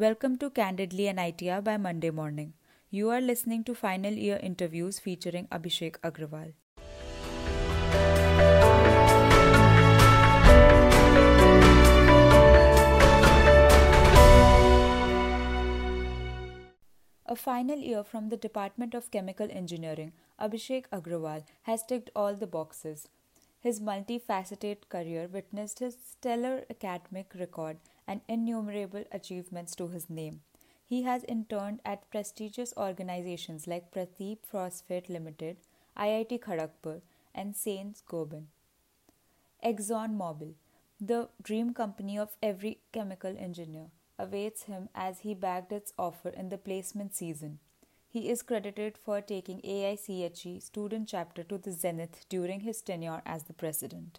Welcome to Candidly NITR by Monday Morning. You are listening to final year interviews featuring Abhishek Agrawal. A final year from the Department of Chemical Engineering, Abhishek Agrawal has ticked all the boxes. His multifaceted career witnessed his stellar academic record and innumerable achievements to his name. He has interned at prestigious organizations like Paradeep Phosphate Limited, IIT Kharagpur, and Saint Gobain. ExxonMobil, the dream company of every chemical engineer, awaits him as he bagged its offer in the placement season. He is credited for taking AICHE student chapter to the zenith during his tenure as the president.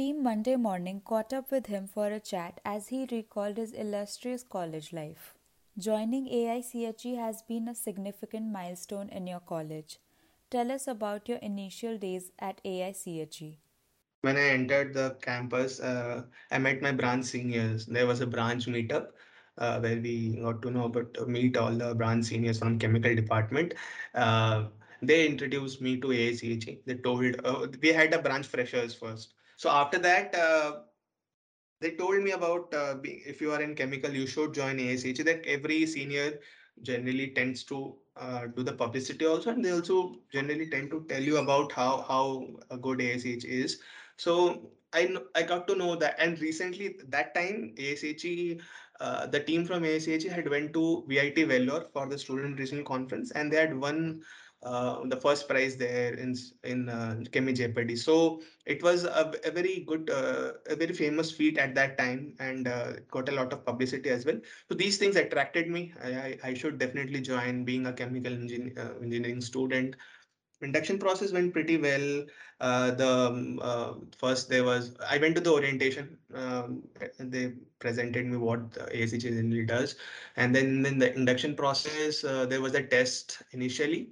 Team Monday Morning caught up with him for a chat as he recalled his illustrious college life. Joining AICHE has been a significant milestone in your college. Tell us about your initial days at AICHE. When I entered the campus, uh, I met my branch seniors. There was a branch meetup uh, where we got to know about uh, meet all the branch seniors from chemical department. Uh, they introduced me to AICHE. They told uh, we had a branch freshers first. So after that, uh, they told me about uh, if you are in chemical, you should join ASH. That every senior generally tends to uh, do the publicity also, and they also generally tend to tell you about how how good ASH is. So I I got to know that, and recently that time AICHE, uh, the team from AICHE had went to VIT Vellore for the student regional conference, and they had won uh, the first prize there in in uh, Chem-E-Jeopardy. So it was a, a very good, uh, a very famous feat at that time, and uh, got a lot of publicity as well. So these things attracted me. I, I, I should definitely join. Being a chemical engin uh, engineering student, induction process went pretty well. Uh, the um, uh, first there was I went to the orientation. Um, they presented me what the AICHE generally does, and then in the induction process uh, there was a test initially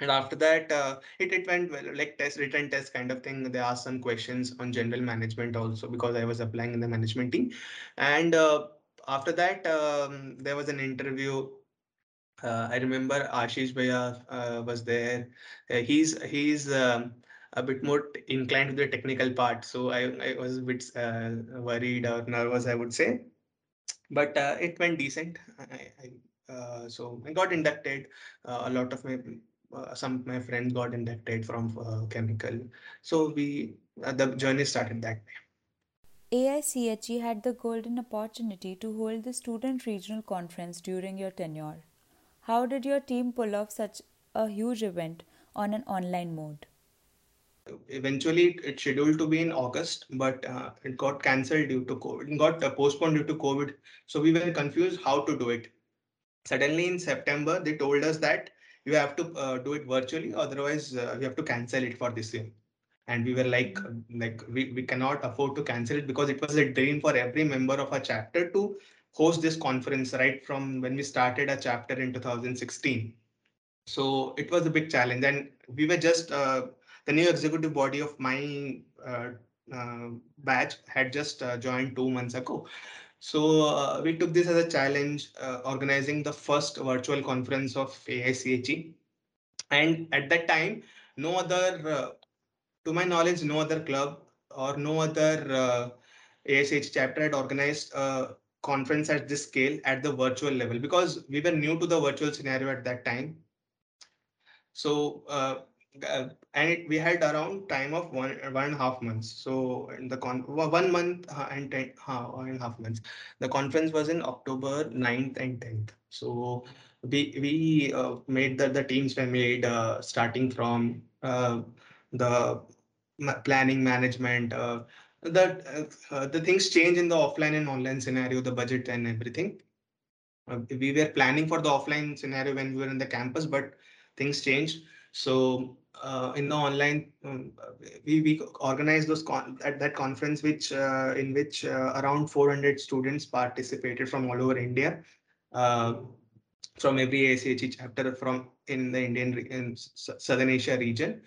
and after that uh, it, it went well like test written test kind of thing. They asked some questions on general management also because i was applying in the management team. And uh, after that um, there was an interview. Uh, i remember ashish bhaiya uh, was there. Uh, he's he's um, a bit more inclined to the technical part. So i, I was a bit uh, worried or nervous i would say. But it went decent. I, I, so i got inducted a lot of my uh, some of my friends got inducted from uh, chemical. So we uh, the journey started that way. AICHE had the golden opportunity to hold the student regional conference during your tenure. How did your team pull off such a huge event on an online mode? Eventually, it's scheduled to be in August, but uh, it got cancelled due to COVID. It got uh, postponed due to COVID. So we were confused how to do it. Suddenly in September, they told us that you have to uh, do it virtually otherwise uh, we have to cancel it for this year. And we were like mm-hmm. like we, we cannot afford to cancel it because it was a dream for every member of a chapter to host this conference right from when we started a chapter in 2016 so it was a big challenge. And we were just uh, the new executive body of my uh, uh, batch had just uh, joined two months ago so uh, we took this as a challenge, uh, organizing the first virtual conference of AICHE. And at that time, no other, uh, to my knowledge, no other club or no other uh, AICHE chapter had organized a conference at this scale at the virtual level because we were new to the virtual scenario at that time. So uh, and it, we had around time of one one and a half months. So in the con one month uh, and ten uh, one and a half months. The conference was in October 9th and 10th. So we we uh, made the the teams were made uh, starting from uh, the planning management. The the things change in the offline and online scenario, the budget and everything. we were planning for the offline scenario when we were in the campus, but things changed. So uh, in the online, um, we, we organized those con at that conference, which uh, in which uh, around 400 students participated from all over India, uh, from every AICHE chapter from in the Indian in Southern Asia region,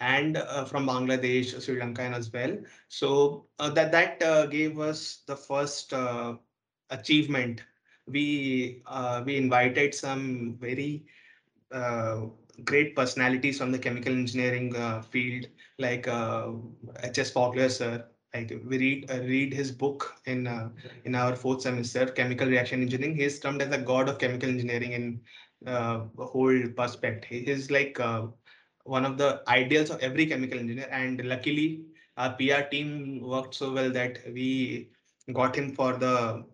and uh, from Bangladesh, Sri Lanka, as well. So uh, that that gave us the first achievement we we invited some very great personalities from the chemical engineering uh, field, like uh, H.S. Fogler sir. Like we read uh, read his book in uh, in our fourth semester, chemical reaction engineering. He's termed as the god of chemical engineering in uh, whole perspective. He is like uh, one of the ideals of every chemical engineer, and luckily our PR team worked so well that we got him for the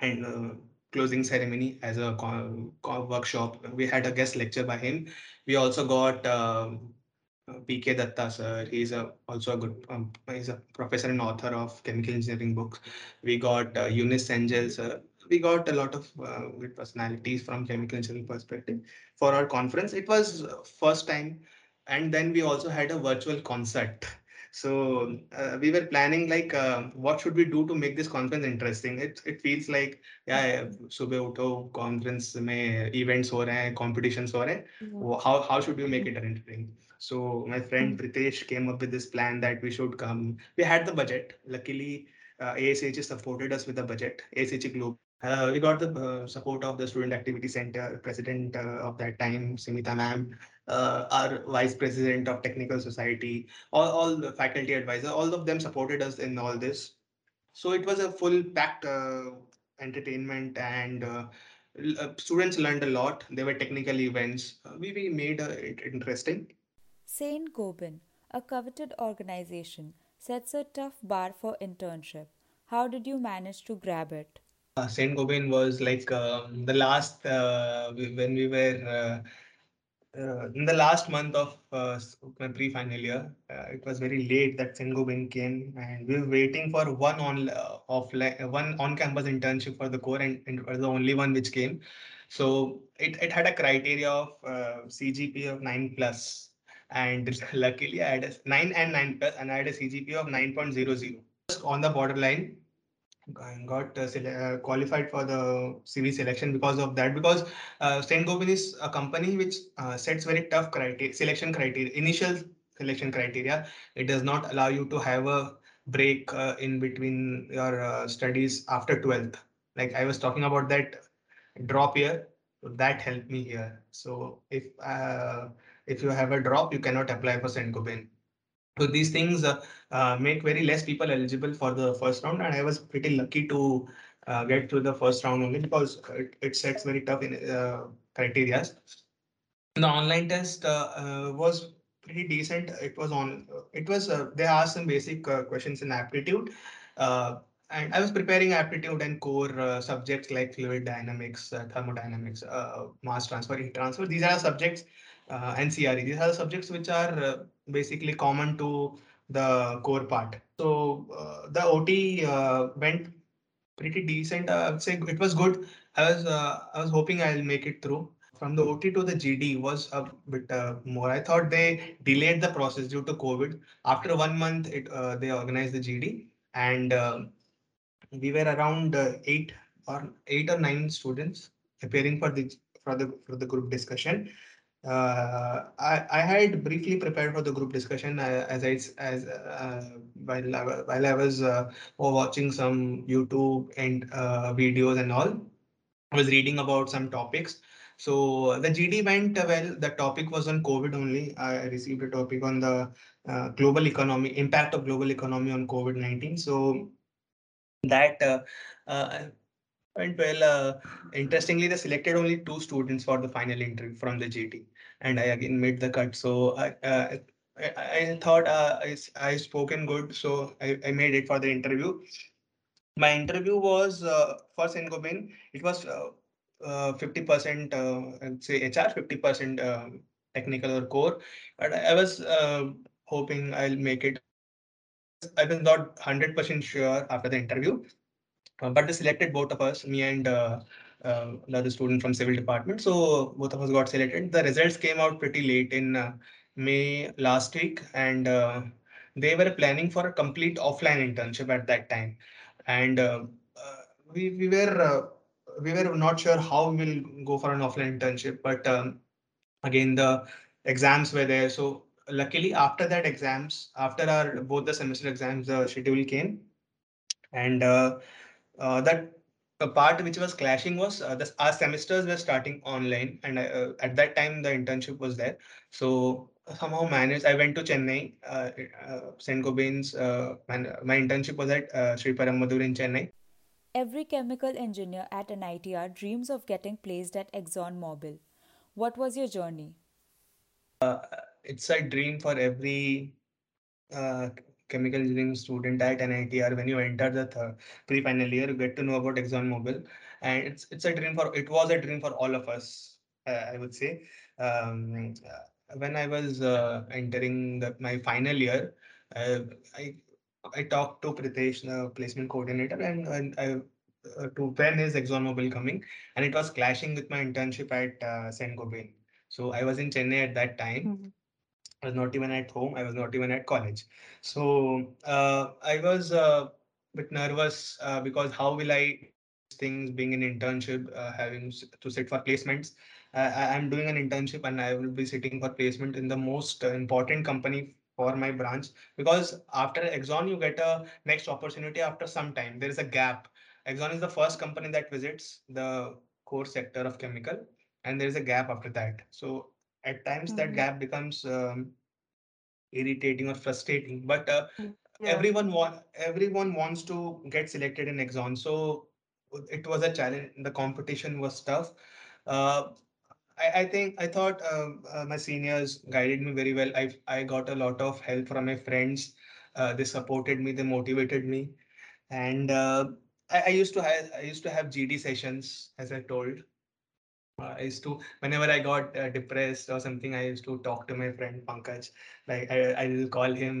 and uh, closing ceremony as a co- co- workshop. We had a guest lecture by him. We also got um, uh, PK Datta sir. He's a, also a good, um, he's a professor and author of chemical engineering books. We got uh, Eunice Angel sir. We got a lot of uh, good personalities from chemical engineering perspective for our conference. It was uh, first time, and then we also had a virtual concert. So uh, we were planning like uh, what should we do to make this conference interesting. It it feels like yeah सुबह उठो conference में events हो रहे हैं competitions हो रहे हैं Yeah. how how should we make it entertaining? So my friend Pritesh came up with this plan that we should come. We had the budget. Luckily, uh, ASH supported us with the budget. ASH Globe. uh, we got the uh, support of the Student Activity Center president uh, of that time, Simita ma'am, uh, our vice president of Technical Society, all, all the faculty advisor, all of them supported us in all this. So it was a full packed uh, entertainment and uh, students learned a lot. There were technical events. We, we made it interesting. Saint Gobain, a coveted organization, sets a tough bar for internship. How did you manage to grab it? Uh, Saint Gobain was like um, the last uh, when we were uh, in the last month of my pre-final year. It was very late that Saint Gobain came, and we were waiting for one on offline, one on-campus internship for the core, and, and it was the only one which came. So it, it had a criteria of uh, CGP of nine plus, and luckily I had a nine and nine plus, and I had a CGP of nine point zero zero. Just on the borderline, got uh, uh, qualified for the CV selection because of that. Because uh, Saint Gobain is a company which uh, sets very tough criteria, selection criteria, initial selection criteria. It does not allow you to have a break uh, in between your uh, studies after 12th. Like I was talking about that drop year, that helped me here. So if uh, if you have a drop, you cannot apply for Saint Gobain. So these things uh, uh, make very less people eligible for the first round, and I was pretty lucky to uh, get through the first round only because it, it sets very tough in criteria. The online test was pretty decent. It was on. It was uh, they asked some basic uh, questions in aptitude, uh, and I was preparing aptitude and core subjects like fluid dynamics, thermodynamics, mass transfer, heat transfer. These are subjects uh, and CRE. These are the subjects which are uh, basically common to the core part. So uh, the OT uh, went pretty decent. I would say it was good. I was uh, I was hoping I'll make it through. From the OT to the GD was a bit uh, more. I thought they delayed the process due to COVID. After one month, it they organized the GD, and we were around eight or eight or nine students appearing for the for the for the group discussion. Uh, I, I had briefly prepared for the group discussion uh, as I as uh, while I, while I was uh, watching some YouTube and uh, videos and all. I was reading about some topics. So the GD went well. The topic was on COVID only. I received a topic on the uh, global economy, impact of global economy on COVID-19. So that uh, uh, went well. Uh, interestingly, they selected only two students for the final interview from the GD, and I again made the cut. So I uh, I, I thought uh, I, I spoken good, so I, I made it for the interview. My interview was uh, for Saint Gobain. It was uh, uh, 50% uh, I'd say HR, 50% uh, technical or core. But I was uh, hoping I'll make it. I was not 100% sure after the interview, but they selected both of us, me and uh, uh, another student from civil department. So both of us got selected. The results came out pretty late in uh, May last week, and uh, they were planning for a complete offline internship at that time. And uh, uh, we we were uh, we were not sure how we'll go for an offline internship, but um, again the exams were there. So luckily after that exams, after our both the semester exams, the schedule came and uh, uh, that the part which was clashing was uh, the, our semesters were starting online, and uh, at that time the internship was there. So somehow managed. I went to Chennai, uh, uh, St. Gobain's. Uh, my internship was at uh, Sriperumbudur in Chennai. Every chemical engineer at an NITR dreams of getting placed at ExxonMobil. What was your journey? Uh, it's a dream for every uh, chemical engineering student at NITR. When you enter the pre-final year, you get to know about ExxonMobil, and it's it's a dream for it was a dream for all of us. Uh, I would say. Um, when I was uh, entering the, my final year, uh, I I talked to Pritesh, the placement coordinator, and, and I uh, to when is ExxonMobil coming, and it was clashing with my internship at uh, Saint Gobain. So I was in Chennai at that time. Mm-hmm. I was not even at home. I was not even at college. So uh, I was a uh, bit nervous uh, because how will I things being an internship, uh, having to sit for placements. I, am doing an internship and I will be sitting for placement in the most important company for my branch because after Exxon, you get a next opportunity after some time. There is a gap. Exxon is the first company that visits the core sector of chemical and there is a gap after that. So at times mm-hmm. that gap becomes um, irritating or frustrating, but uh, mm, yeah. everyone want everyone wants to get selected in Exxon. So it was a challenge. The competition was tough. Uh, I, I think I thought uh, uh, my seniors guided me very well. I I got a lot of help from my friends. Uh, they supported me. They motivated me, and uh, I, I, used to have I used to have GD sessions, as I told. Uh, I used to whenever I got uh, depressed or something, I used to talk to my friend Pankaj. Like I I will call him.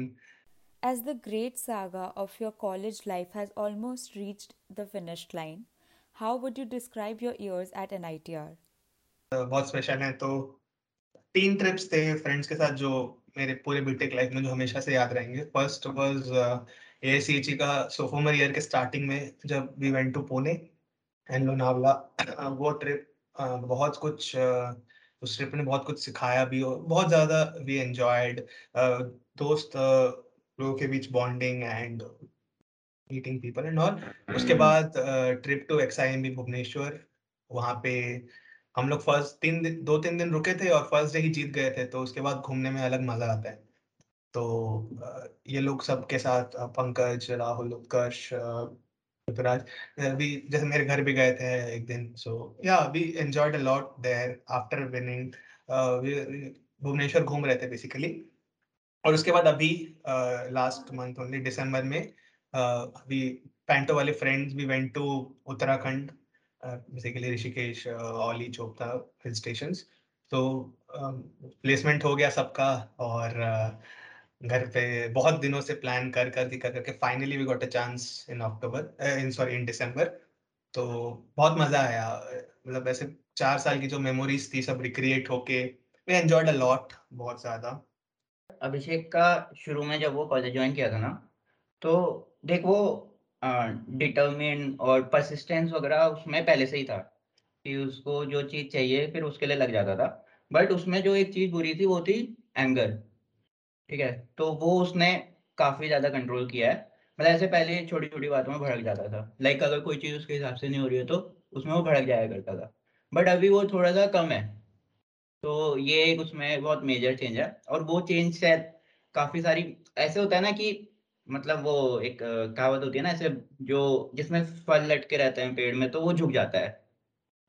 As the great saga of your college life has almost reached the finish line, how would you describe your years at NITR? बहुत special हैं तो तीन trips थे friends के साथ जो मेरे पूरे बीटेक लाइफ में जो हमेशा से याद रहेंगे फ़र्स्ट वाज एसीएचई का सोफोमर ईयर के स्टार्टिंग में जब we went to Pune and Lonavala वो ट्रिप बहुत कुछ उस ट्रिप ने बहुत कुछ सिखाया भी और बहुत ज़्यादा वी एंजॉयड दोस्त लोगों के बीच bonding and meeting people and all उसके बाद ट्रिप टू एक्सआईएमबी भुवनेश्वर वहाँ पे हम लोग फ़र्स्ट तीन दिन दो तीन दिन रुके थे और फ़र्स्ट डे ही जीत गए थे तो उसके बाद घूमने में अलग मज़ा आता है। तो ये लोग सबके साथ पंकज राहुल उत्कर्ष Ruturaj. Uh, जैसे मेरे घर भी गए थे एक दिन so yeah we enjoyed a lot there after winning Bhubaneswar घूम रहे थे बेसिकली और उसके बाद अभी लास्ट मंथ ओनली दिसंबर में अभी पैंटो वाले फ्रेंड्स भी went to Uttarakhand basically Rishikesh Auli Chopta hill station तो प्लेसमेंट हो गया सबका और uh, घर पे बहुत दिनों से प्लान कर कर कर करके finally we got a chance in October in sorry in December तो बहुत मज़ा आया मतलब ऐसे चार साल की जो मेमोरीज थी सब रिक्रिएट होके वी एंजॉयड अ लॉट बहुत ज़्यादा। अभिषेक का शुरू में जब वो कॉलेज ज्वाइन किया था ना तो देख वो डिटर्मिन और परसिस्टेंस वगैरह उसमें पहले से ही था कि उसको जो चीज़ चाहिए, फिर उसके लिए लग जाता था। बट उसमें जो एक चीज़ बुरी थी, वो थी एंगर ठीक है तो वो उसने काफ़ी ज़्यादा कंट्रोल किया है। मतलब ऐसे पहले छोटी छोटी बातों में भड़क जाता था। लाइक अगर कोई चीज़ उसके हिसाब से नहीं हो रही है तो उसमें वो भड़क जाया करता था। बट अभी वो थोड़ा सा कम है। तो ये एक उसमें बहुत मेजर चेंज है। और वो चेंज शायद काफ़ी सारी, ऐसे होता है ना कि मतलब वो एक कहावत होती है ना ऐसे जो जिसमें फल लटके रहते हैं पेड़ में तो वो झुक जाता है।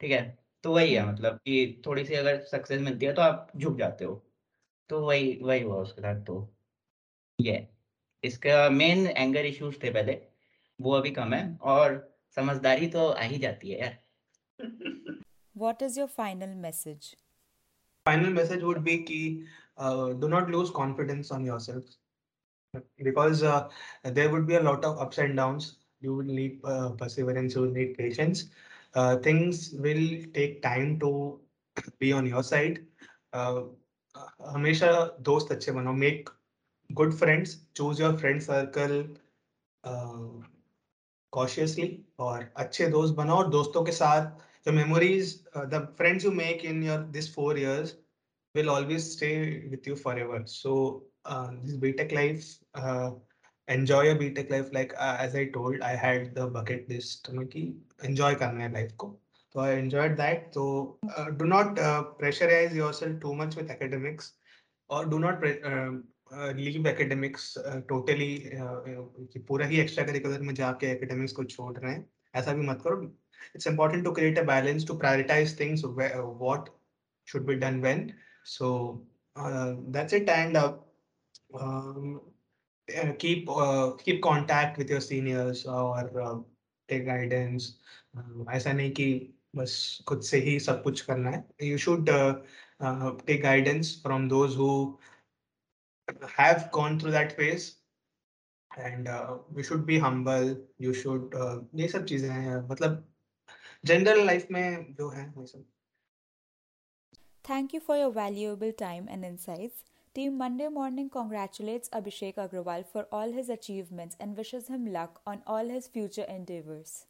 ठीक है? तो वही है मतलब कि थोड़ी सी अगर सक्सेस मिलती है तो आप झुक जाते हो। तो वही वही हुआ उसके साथ तो ये इसका मेन एंगर इश्यूज़ थे पहले वो अभी कम है और समझदारी तो आ ही जाती है यार What is your final message? Final message would be कि uh, do not lose confidence on yourself. because uh, there would be a lot of ups and downs. You will need uh, perseverance, you will need patience. Uh, things will take time to be on your side. हमेशा दोस्त अच्छे बनो। Make good friends choose your friend circle cautiously और अच्छे दोस्त बनो और दोस्तों के साथ जो memories the friends you make in your this four years will always stay with you forever so this BTech life enjoy your BTech life like as I told I had the bucket this तुम्हें कि enjoy करना है life को। So I enjoyed that. So uh, do not uh, pressurize yourself too much with academics, or do not uh, uh, leave academics uh, totally uh, कि पूरा ही extra curricular में जाके academics को छोड़ रहे हैं ऐसा भी मत करो it's important to create a balance to prioritize things where, what should be done when so uh, that's it and uh, um, uh, keep uh, keep contact with your seniors or uh, take guidance ऐसा नहीं कि बस खुद से ही सब कुछ करना है uh, uh, take guidance from those who have gone through that phase and uh, you should be humble you should uh, ये सब चीज़ें हैं मतलब जनरल लाइफ में जो है वो सब Thank you for your valuable time and insights. Team Monday Morning congratulates Abhishek Agrawal for all his achievements and wishes him luck on all his future endeavors.